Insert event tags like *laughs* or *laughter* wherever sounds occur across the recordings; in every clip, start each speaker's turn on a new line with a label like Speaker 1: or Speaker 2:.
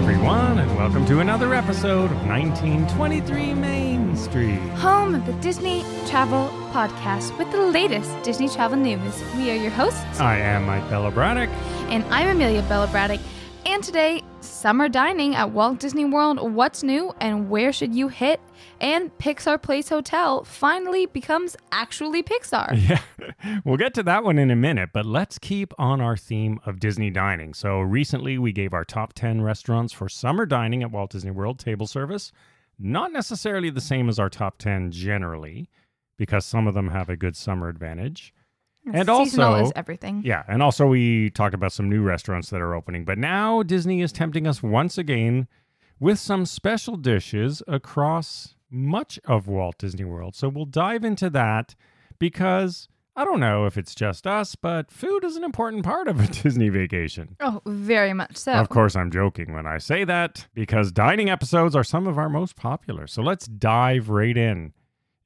Speaker 1: everyone, and welcome to another episode of 1923 Main Street.
Speaker 2: home of the Disney Travel Podcast with the latest Disney travel news. We are your hosts,
Speaker 1: I am Mike Bella Braddock.
Speaker 2: and I'm Amelia Bella Braddock. And today, summer dining at Walt Disney World. What's new and where should you hit? And Pixar Place Hotel finally becomes actually Pixar. *laughs*
Speaker 1: Yeah, we'll get to that one in a minute, but let's keep on our theme of Disney dining. So, recently we gave our top 10 restaurants for summer dining at Walt Disney World table service. Not necessarily the same as our top 10 generally, because some of them have a good summer advantage. And
Speaker 2: Seasonal
Speaker 1: also-
Speaker 2: is everything.
Speaker 1: Yeah, and also we talked about some new restaurants that are opening. But now Disney is tempting us once again with some special dishes across much of Walt Disney World. So we'll dive into that because I don't know if it's just us, but food is an important part of a *laughs* Disney vacation.
Speaker 2: Oh, very much so.
Speaker 1: Of course, I'm joking when I say that because dining episodes are some of our most popular. So let's dive right in.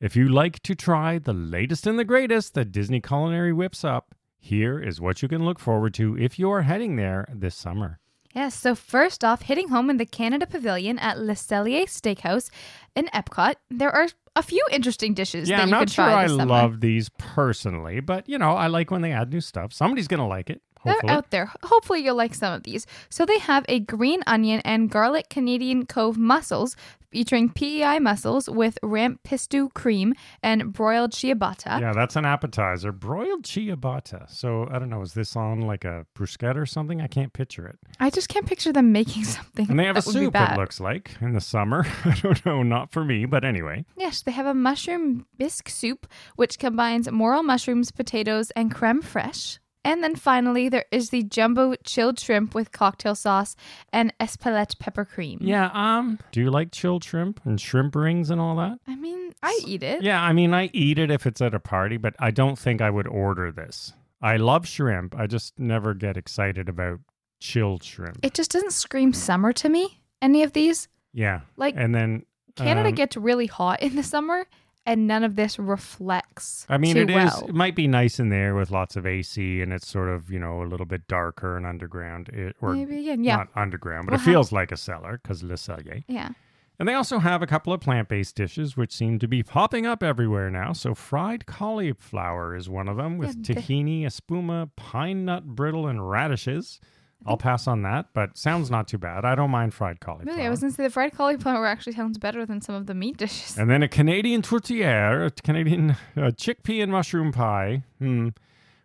Speaker 1: If you like to try the latest and the greatest that Disney Culinary whips up, here is what you can look forward to if you are heading there this summer.
Speaker 2: Yes, so first off, hitting home in the Canada Pavilion at Le Cellier Steakhouse in Epcot, there are a few interesting dishes
Speaker 1: yeah,
Speaker 2: that
Speaker 1: I'm
Speaker 2: you
Speaker 1: not sure
Speaker 2: try
Speaker 1: I
Speaker 2: summer.
Speaker 1: love these personally, but you know, I like when they add new stuff. Somebody's going to like it.
Speaker 2: They're out there. Hopefully, you'll like some of these. So, they have a green onion and garlic Canadian Cove mussels featuring PEI mussels with ramp pistou cream and broiled ciabatta.
Speaker 1: Yeah, that's an appetizer. Broiled ciabatta. So I don't know, is this on like a bruschetta or something? I can't picture it.
Speaker 2: I just can't picture them making *laughs* something.
Speaker 1: And they have a soup, it looks like, in the summer. *laughs* I don't know, not for me, but anyway.
Speaker 2: Yes, they have a mushroom bisque soup, which combines morel mushrooms, potatoes, and creme fraiche. And then finally, there is the jumbo chilled shrimp with cocktail sauce and espelette pepper cream.
Speaker 1: Yeah, um, do you like chilled shrimp and shrimp rings and all that?
Speaker 2: I mean, I eat it.
Speaker 1: Yeah, I mean, I eat it if it's at a party, but I don't think I would order this. I love shrimp. I just never get excited about chilled shrimp.
Speaker 2: It just doesn't scream summer to me, any of these.
Speaker 1: yeah.
Speaker 2: Like,
Speaker 1: And then
Speaker 2: Canada
Speaker 1: um,
Speaker 2: gets really hot in the summer, and none of this reflects
Speaker 1: I mean, it is.
Speaker 2: well.
Speaker 1: It might be nice in there with lots of AC, and it's sort of you know a little bit darker and underground, it, or
Speaker 2: Maybe again, yeah,
Speaker 1: not underground, but
Speaker 2: Well,
Speaker 1: it
Speaker 2: how-
Speaker 1: feels like a cellar because Le Cellier.
Speaker 2: yeah.
Speaker 1: And they also have a couple of plant-based dishes which seem to be popping up everywhere now. So fried cauliflower is one of them with
Speaker 2: Yeah,
Speaker 1: tahini, espuma, pine nut brittle, and radishes. I'll pass on that, but sounds not too bad. I don't mind fried cauliflower.
Speaker 2: Really, I was gonna say the fried cauliflower actually sounds better than some of the meat dishes.
Speaker 1: And then a Canadian tourtière, a Canadian *laughs* uh, chickpea and mushroom pie hmm,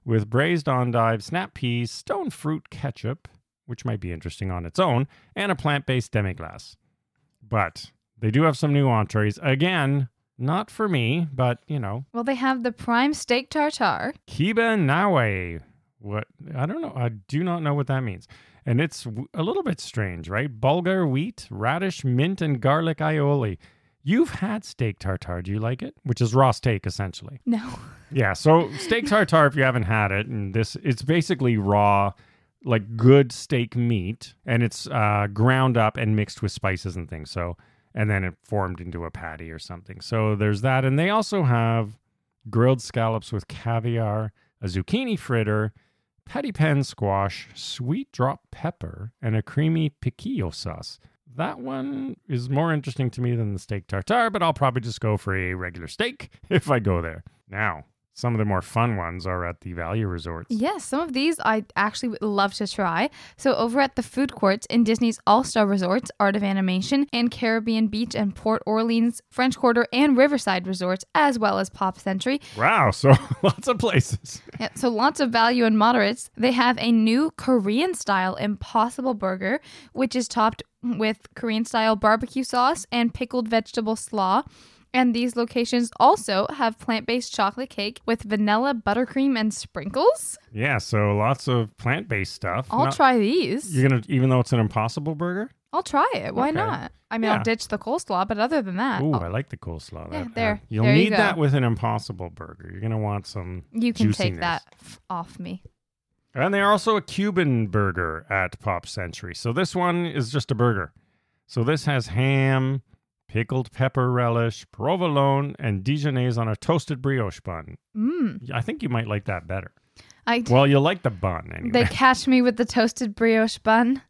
Speaker 1: with braised endive, snap peas, stone fruit ketchup, which might be interesting on its own, and a plant based demi-glace. But they do have some new entrees. Again, not for me, but you know,
Speaker 2: Well, they have the prime steak tartare.
Speaker 1: Kibbeh Nayeh. What? I don't know. I do not know what that means. And it's a little bit strange, right? Bulgar wheat, radish, mint, and garlic aioli. You've had steak tartare. Do you like it? Which is raw steak, essentially.
Speaker 2: No,
Speaker 1: Yeah. So steak *laughs* tartare, if you haven't had it, and this, it's basically raw, like good steak meat, and it's uh, ground up and mixed with spices and things. So, and then it formed into a patty or something. So there's that, and they also have grilled scallops with caviar, a zucchini fritter, patty pan squash, sweet drop pepper, and a creamy piquillo sauce. That one is more interesting to me than the steak tartare, but I'll probably just go for a regular steak *laughs* if I go there. Now, some of the more fun ones are at the value resorts.
Speaker 2: Yes, some of these I actually would love to try. So, over at the food courts in Disney's All Star Resorts, Art of Animation, and Caribbean Beach and Port Orleans, French Quarter, and Riverside Resorts, as well as Pop Century.
Speaker 1: Wow, *laughs* so lots of places.
Speaker 2: Yeah, so, lots of value and moderates. They have a new Korean style Impossible Burger, which is topped with Korean style barbecue sauce and pickled vegetable slaw. And these locations also have plant based chocolate cake with vanilla buttercream and sprinkles.
Speaker 1: Yeah, so lots of plant based stuff.
Speaker 2: I'll
Speaker 1: Not-
Speaker 2: try these.
Speaker 1: You're gonna, even though it's an impossible burger.
Speaker 2: I'll try it. Why
Speaker 1: Okay.
Speaker 2: not? I mean,
Speaker 1: Yeah.
Speaker 2: I'll ditch the coleslaw, but other than that,
Speaker 1: Ooh,
Speaker 2: I'll-
Speaker 1: I like the coleslaw.
Speaker 2: Yeah, there.
Speaker 1: uh, you'll
Speaker 2: There you
Speaker 1: need
Speaker 2: go.
Speaker 1: that with an impossible burger. You're gonna want some.
Speaker 2: you can take
Speaker 1: juiciness.
Speaker 2: that f- off me.
Speaker 1: And they're also a Cuban burger at Pop Century. So this one is just a burger. So this has ham, pickled pepper relish, provolone, and Dijonnaise on a toasted brioche bun.
Speaker 2: Mmm.
Speaker 1: I think you might like that better.
Speaker 2: I
Speaker 1: Well, you'll like the bun anyway.
Speaker 2: they catch me with the toasted brioche bun.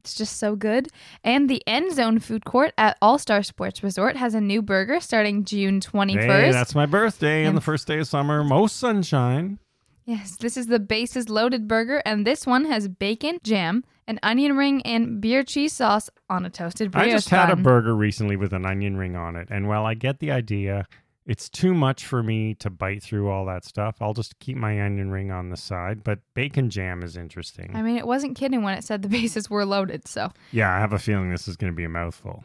Speaker 2: It's just so good. And the End Zone Food Court at All Star Sports Resort has a new burger starting June 21st.
Speaker 1: Hey, that's my birthday and
Speaker 2: And-
Speaker 1: the first day of summer. Most sunshine.
Speaker 2: Yes, this is the Bases Loaded Burger, and this one has bacon, jam, an onion ring, and beer cheese sauce on a toasted brioche
Speaker 1: I just had a burger recently with an onion ring on it, and while I get the idea, it's too much for me to bite through all that stuff. I'll just keep my onion ring on the side, but bacon jam is interesting.
Speaker 2: I mean, it wasn't kidding when it said the *laughs* bases were loaded, so.
Speaker 1: yeah, I have a feeling this is going to be a mouthful.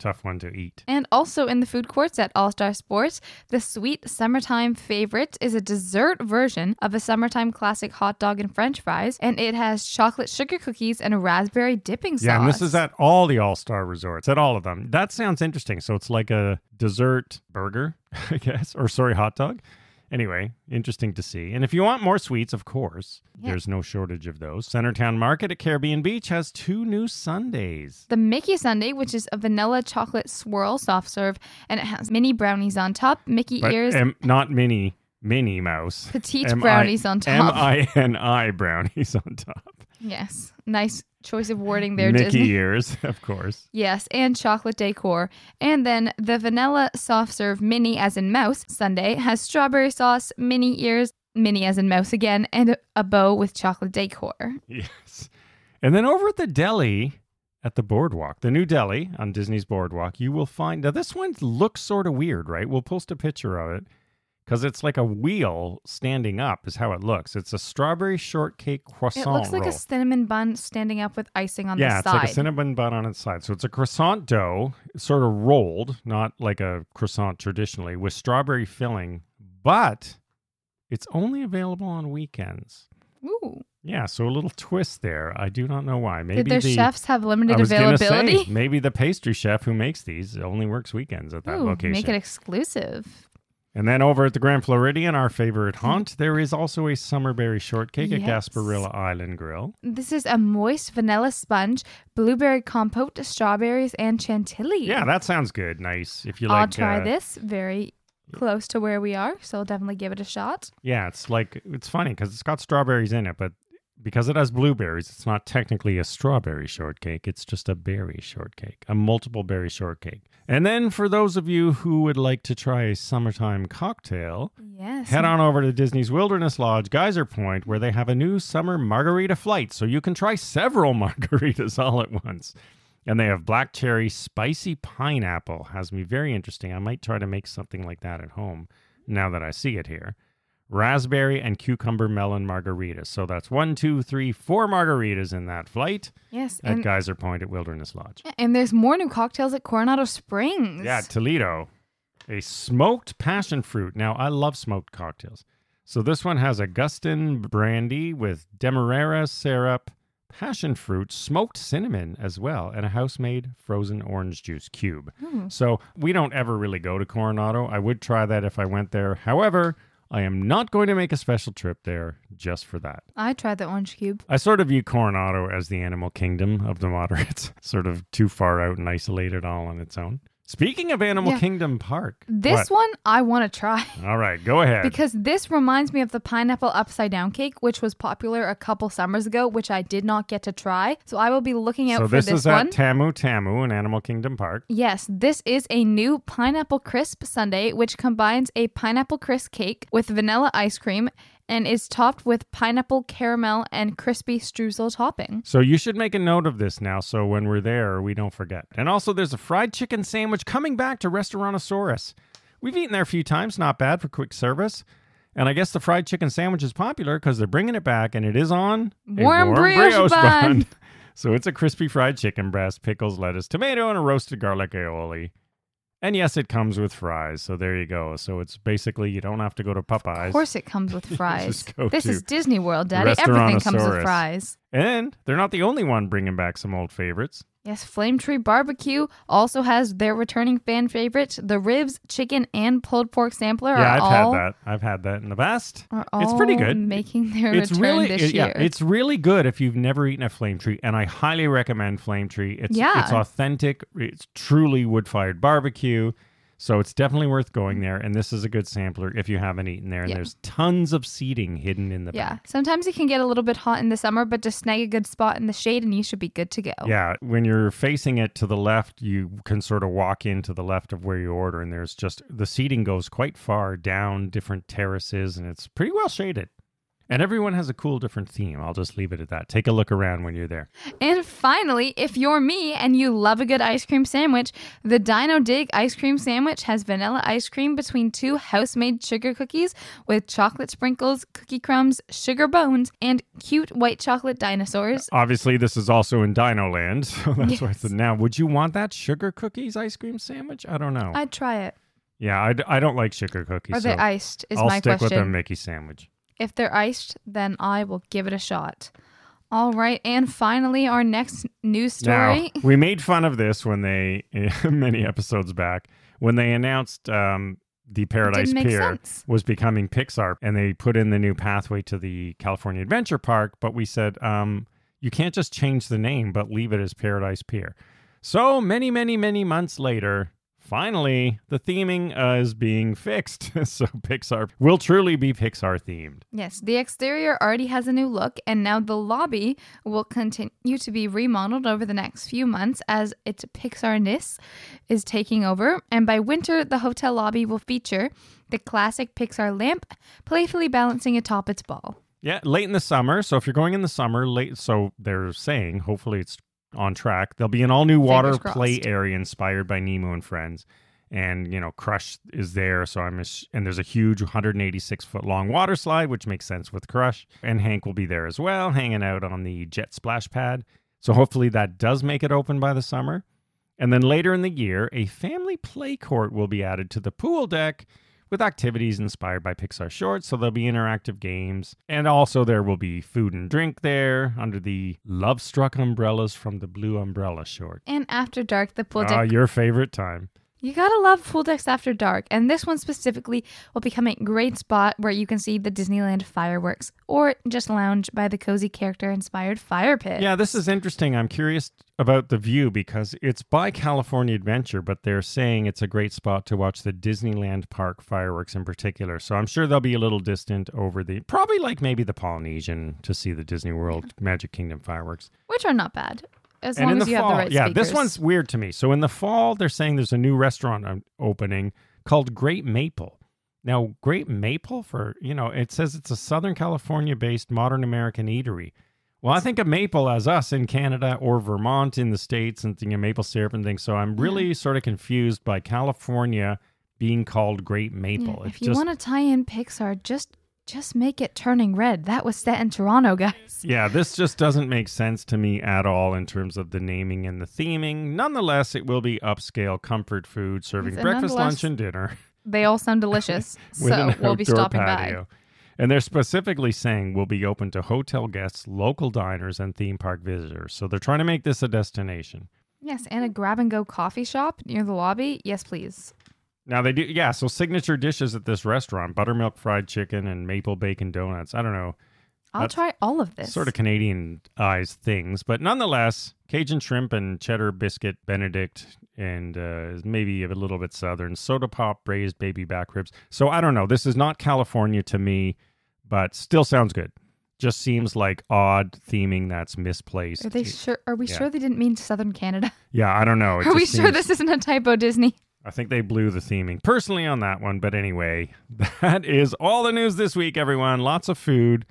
Speaker 1: Tough one to eat.
Speaker 2: And also in the food courts at All Star Sports, the sweet summertime favorite is a dessert version of a summertime classic hot dog and french fries, and it has chocolate sugar cookies and a raspberry dipping sauce.
Speaker 1: Yeah, and this is at all the All Star resorts, at all of them. That sounds interesting. So it's like a dessert burger, *laughs* I guess, or sorry, hot dog. Anyway, interesting to see. And if you want more sweets, of course,
Speaker 2: Yeah.
Speaker 1: there's no shortage of those. Centertown Market at Caribbean Beach has two new sundaes.
Speaker 2: The Mickey Sundae, which is a vanilla chocolate swirl soft serve, and it has mini brownies on top, Mickey
Speaker 1: But
Speaker 2: ears,
Speaker 1: M- not mini, Minnie Mouse.
Speaker 2: petite
Speaker 1: M I-
Speaker 2: brownies on top.
Speaker 1: M-I-N-I brownies *laughs* on top.
Speaker 2: Yes, nice choice of wording there,
Speaker 1: Mickey
Speaker 2: Disney.
Speaker 1: ears, *laughs* of course.
Speaker 2: Yes, and chocolate decor. And then the vanilla soft serve mini as in mouse Sundae has strawberry sauce, mini ears, mini as in mouse again, and a, a bow with chocolate decor.
Speaker 1: Yes. And then over at the deli at the boardwalk, the new deli on Disney's boardwalk, you will find now this one looks sort of weird, right? We'll post a picture of it because it's like a wheel standing up, is how it looks. It's a strawberry shortcake croissant.
Speaker 2: It looks like
Speaker 1: roll.
Speaker 2: a cinnamon bun standing up with icing on
Speaker 1: yeah,
Speaker 2: the side.
Speaker 1: Yeah, it's like a cinnamon bun on its side. So it's a croissant dough, sort of rolled, not like a croissant traditionally, with strawberry filling, but it's only available on weekends.
Speaker 2: Ooh.
Speaker 1: Yeah, so a little twist there. I do not know why. Maybe
Speaker 2: Did their
Speaker 1: the
Speaker 2: chefs have
Speaker 1: I
Speaker 2: limited availability?
Speaker 1: say, maybe the pastry chef who makes these only works weekends at that
Speaker 2: Ooh,
Speaker 1: location.
Speaker 2: make it exclusive.
Speaker 1: And then over at the Grand Floridian, our favorite haunt, there is also a summerberry shortcake at Gasparilla Island Grill.
Speaker 2: This is a moist vanilla sponge, blueberry compote, strawberries, and chantilly.
Speaker 1: Yeah, that sounds good. Nice. If you like.
Speaker 2: I'll try
Speaker 1: uh,
Speaker 2: this. Very close to where we are, so I'll definitely give it a shot.
Speaker 1: Yeah, it's like it's funny because it's got strawberries in it, but because it has blueberries, it's not technically a strawberry shortcake. It's just a berry shortcake, a multiple berry shortcake. And then for those of you who would like to try a summertime cocktail,
Speaker 2: Yes.
Speaker 1: head on over to Disney's Wilderness Lodge, Geyser Point, where they have a new summer margarita flight, so you can try several *laughs* margaritas all at once. And they have black cherry, spicy pineapple. Has me very interesting. I might try to make something like that at home now that I see it here. Raspberry and cucumber melon margaritas. So that's one, two, three, four margaritas in that flight
Speaker 2: Yes.
Speaker 1: at Geyser Point at Wilderness Lodge.
Speaker 2: and there's more new cocktails at Coronado Springs.
Speaker 1: Yeah, Toledo. A smoked passion fruit. Now, I love smoked cocktails. So this one has Augustin brandy with demerara syrup, passion fruit, smoked cinnamon as well, and a house-made frozen orange juice cube.
Speaker 2: Ooh.
Speaker 1: So we don't ever really go to Coronado. I would try that if I went there. However, I am not going to make a special trip there just for that.
Speaker 2: I tried the orange cube.
Speaker 1: I sort of view Coronado as the animal kingdom of the moderates, *laughs* sort of too far out and isolated all on its own. Speaking of Animal
Speaker 2: Yeah.
Speaker 1: Kingdom Park,
Speaker 2: This one I want to try *laughs*
Speaker 1: All right, go ahead.
Speaker 2: because this reminds me of the pineapple upside down cake, which was popular a couple summers ago, which I did not get to try. So I will be looking out
Speaker 1: so
Speaker 2: for
Speaker 1: this,
Speaker 2: this,
Speaker 1: is
Speaker 2: one.
Speaker 1: at Tamu Tamu in Animal Kingdom Park.
Speaker 2: Yes, this is a new pineapple crisp sundae, which combines a pineapple crisp cake with vanilla ice cream and is topped with pineapple caramel and crispy streusel topping.
Speaker 1: So you should make a note of this now so when we're there, we don't forget. And also, there's a fried chicken sandwich coming back to Restaurantosaurus. We've eaten there a few times, not bad for quick service. And I guess the fried chicken sandwich is popular because they're bringing it back and it is on a
Speaker 2: Warm brioche bun. *laughs*
Speaker 1: so it's a crispy fried chicken breast, pickles, lettuce, tomato, and a roasted garlic aioli. And yes, it comes with fries. So there you go. So it's basically you don't have to go to Popeyes.
Speaker 2: Of course, it comes with *laughs* fries. This
Speaker 1: to
Speaker 2: is Disney World, Daddy. Everything comes with fries.
Speaker 1: And they're not the only one bringing back some old favorites.
Speaker 2: Yes, Flame Tree Barbecue also has their returning fan favorite, the ribs, chicken, and pulled pork sampler.
Speaker 1: Yeah, I've
Speaker 2: all,
Speaker 1: had that. I've had that in the past. It's pretty good.
Speaker 2: Making their
Speaker 1: It's
Speaker 2: return
Speaker 1: really,
Speaker 2: this
Speaker 1: it- yeah, it's really good if you've never eaten a flame tree, and I highly recommend flame tree. It's
Speaker 2: Yeah.
Speaker 1: it's authentic. It's truly wood fired barbecue. So it's definitely worth going mm-hmm. there. And this is a good sampler if you haven't eaten there. And
Speaker 2: Yeah.
Speaker 1: there's tons of seating hidden in the
Speaker 2: Yeah.
Speaker 1: back.
Speaker 2: Sometimes it can get a little bit hot in the summer, but just snag a good spot in the shade and you should be good to go.
Speaker 1: Yeah, when you're facing it to the left, you can sort of walk in to the left of where you order, and there's just the seating goes quite far down different terraces, and it's pretty well shaded. And everyone has a cool different theme. I'll just leave it at that. Take a look around when you're there.
Speaker 2: And finally, if you're me and you love a good ice cream sandwich, the Dino Dig ice cream sandwich has vanilla ice cream between two house made sugar cookies with chocolate sprinkles, cookie crumbs, sugar bones, and cute white chocolate dinosaurs.
Speaker 1: Uh, obviously, this is also in Dino Land, *laughs* so that's why it's
Speaker 2: Yes.
Speaker 1: now. Would you want that sugar cookies ice cream sandwich? I don't know.
Speaker 2: I'd try it.
Speaker 1: yeah, I, d- I don't like sugar cookies.
Speaker 2: Are they iced? Is
Speaker 1: I'll
Speaker 2: my
Speaker 1: stick with
Speaker 2: question.
Speaker 1: Mickey sandwich.
Speaker 2: If they're iced, then I will give it a shot. All right, and finally, our next news story.
Speaker 1: Now, we made fun of this when they, *laughs* many episodes back, when they announced um, the Paradise Pier
Speaker 2: sense.
Speaker 1: was becoming Pixar and they put in the new pathway to the California Adventure Park. But we said, um, you can't just change the name, but leave it as Paradise Pier. So many, many, many months later, finally, the theming uh, is being fixed. *laughs* so Pixar will truly be Pixar themed.
Speaker 2: Yes, the exterior already has a new look, and now the lobby will continue to be remodeled over the next few months as its Pixar-ness is taking over. And by winter, the hotel lobby will feature the classic Pixar lamp playfully balancing atop its ball.
Speaker 1: Yeah, late in the summer. So if you're going in the summer, late. So they're saying, hopefully it's on track. There'll be an all new water
Speaker 2: Fingers
Speaker 1: play area inspired by Nemo and Friends, and you know Crush is there. So I'm and there's a huge 186 foot long water slide, which makes sense with Crush. And Hank will be there as well, hanging out on the jet splash pad. So hopefully that does make it open by the summer. And then later in the year, a family play court will be added to the pool deck with activities inspired by Pixar shorts. So there'll be interactive games. And also there will be food and drink there under the Love Struck umbrellas from the Blue Umbrella short.
Speaker 2: And after dark, the pool
Speaker 1: Ah,
Speaker 2: deck.
Speaker 1: your favorite time.
Speaker 2: You gotta love pool decks after dark, and this one specifically will become a great spot where you can see the Disneyland fireworks, or just lounge by the cozy character-inspired fire pit.
Speaker 1: Yeah, this is interesting. I'm curious about the view because it's by California Adventure, but they're saying it's a great spot to watch the Disneyland Park fireworks in particular. So I'm sure they'll be a little distant over the, probably like maybe the Polynesian to see the Disney World Magic Kingdom fireworks.
Speaker 2: which are not bad as
Speaker 1: and
Speaker 2: long
Speaker 1: in
Speaker 2: as
Speaker 1: the
Speaker 2: you
Speaker 1: fall,
Speaker 2: have the right
Speaker 1: yeah,
Speaker 2: speakers.
Speaker 1: this one's weird to me. So in the fall, they're saying there's a new restaurant um, opening called Great Maple. Now, Great Maple for you know, it says it's a Southern California-based modern American eatery. Well, I think of maple as us in Canada or Vermont in the states, and thinking of maple syrup and things. So I'm really sort of confused by California being called Great
Speaker 2: Yeah,
Speaker 1: Maple.
Speaker 2: if
Speaker 1: It's
Speaker 2: you
Speaker 1: just
Speaker 2: want to tie in Pixar, just just make it turning red. That was set in Toronto, guys.
Speaker 1: Yeah, this just doesn't make sense to me at all in terms of the naming and the theming. Nonetheless, it will be upscale comfort food serving
Speaker 2: and
Speaker 1: breakfast, lunch, and dinner
Speaker 2: They all sound delicious, *laughs* so we'll be stopping
Speaker 1: patio. And they're specifically saying we'll be open to hotel guests, local diners, and theme park visitors. So they're trying to make this a destination.
Speaker 2: Yes, and a grab and go coffee shop near the lobby. Yes, please.
Speaker 1: Now they do, yeah. So signature dishes at this restaurant: buttermilk fried chicken and maple bacon donuts. I don't know,
Speaker 2: I'll
Speaker 1: That's
Speaker 2: try all of this.
Speaker 1: sort of Canadianized things, but nonetheless, Cajun shrimp and cheddar biscuit Benedict, and uh, maybe a little bit southern soda pop, braised baby back ribs. So I don't know. This is not California to me, but still sounds good. Just seems like odd theming that's misplaced.
Speaker 2: Are they sure? Are we
Speaker 1: Yeah.
Speaker 2: sure they didn't mean Southern Canada?
Speaker 1: yeah, I don't know. It
Speaker 2: Are we
Speaker 1: just
Speaker 2: sure this isn't a typo, Disney?
Speaker 1: I think they blew the theming personally on that one. But anyway, *laughs* that is all the news this week, everyone. Lots of food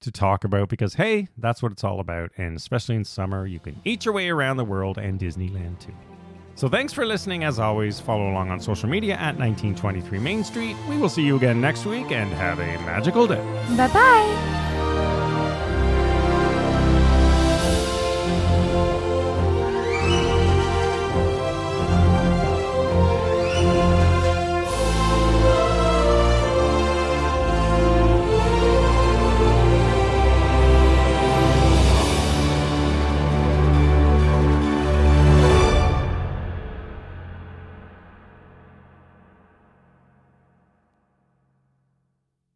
Speaker 1: to talk about because, hey, that's what it's all about. And especially in summer, you can eat your way around the world and Disneyland too. So thanks for listening. As always, follow along on social media at 1923 Main Street. We will see you again next week and have a magical day.
Speaker 2: Bye bye.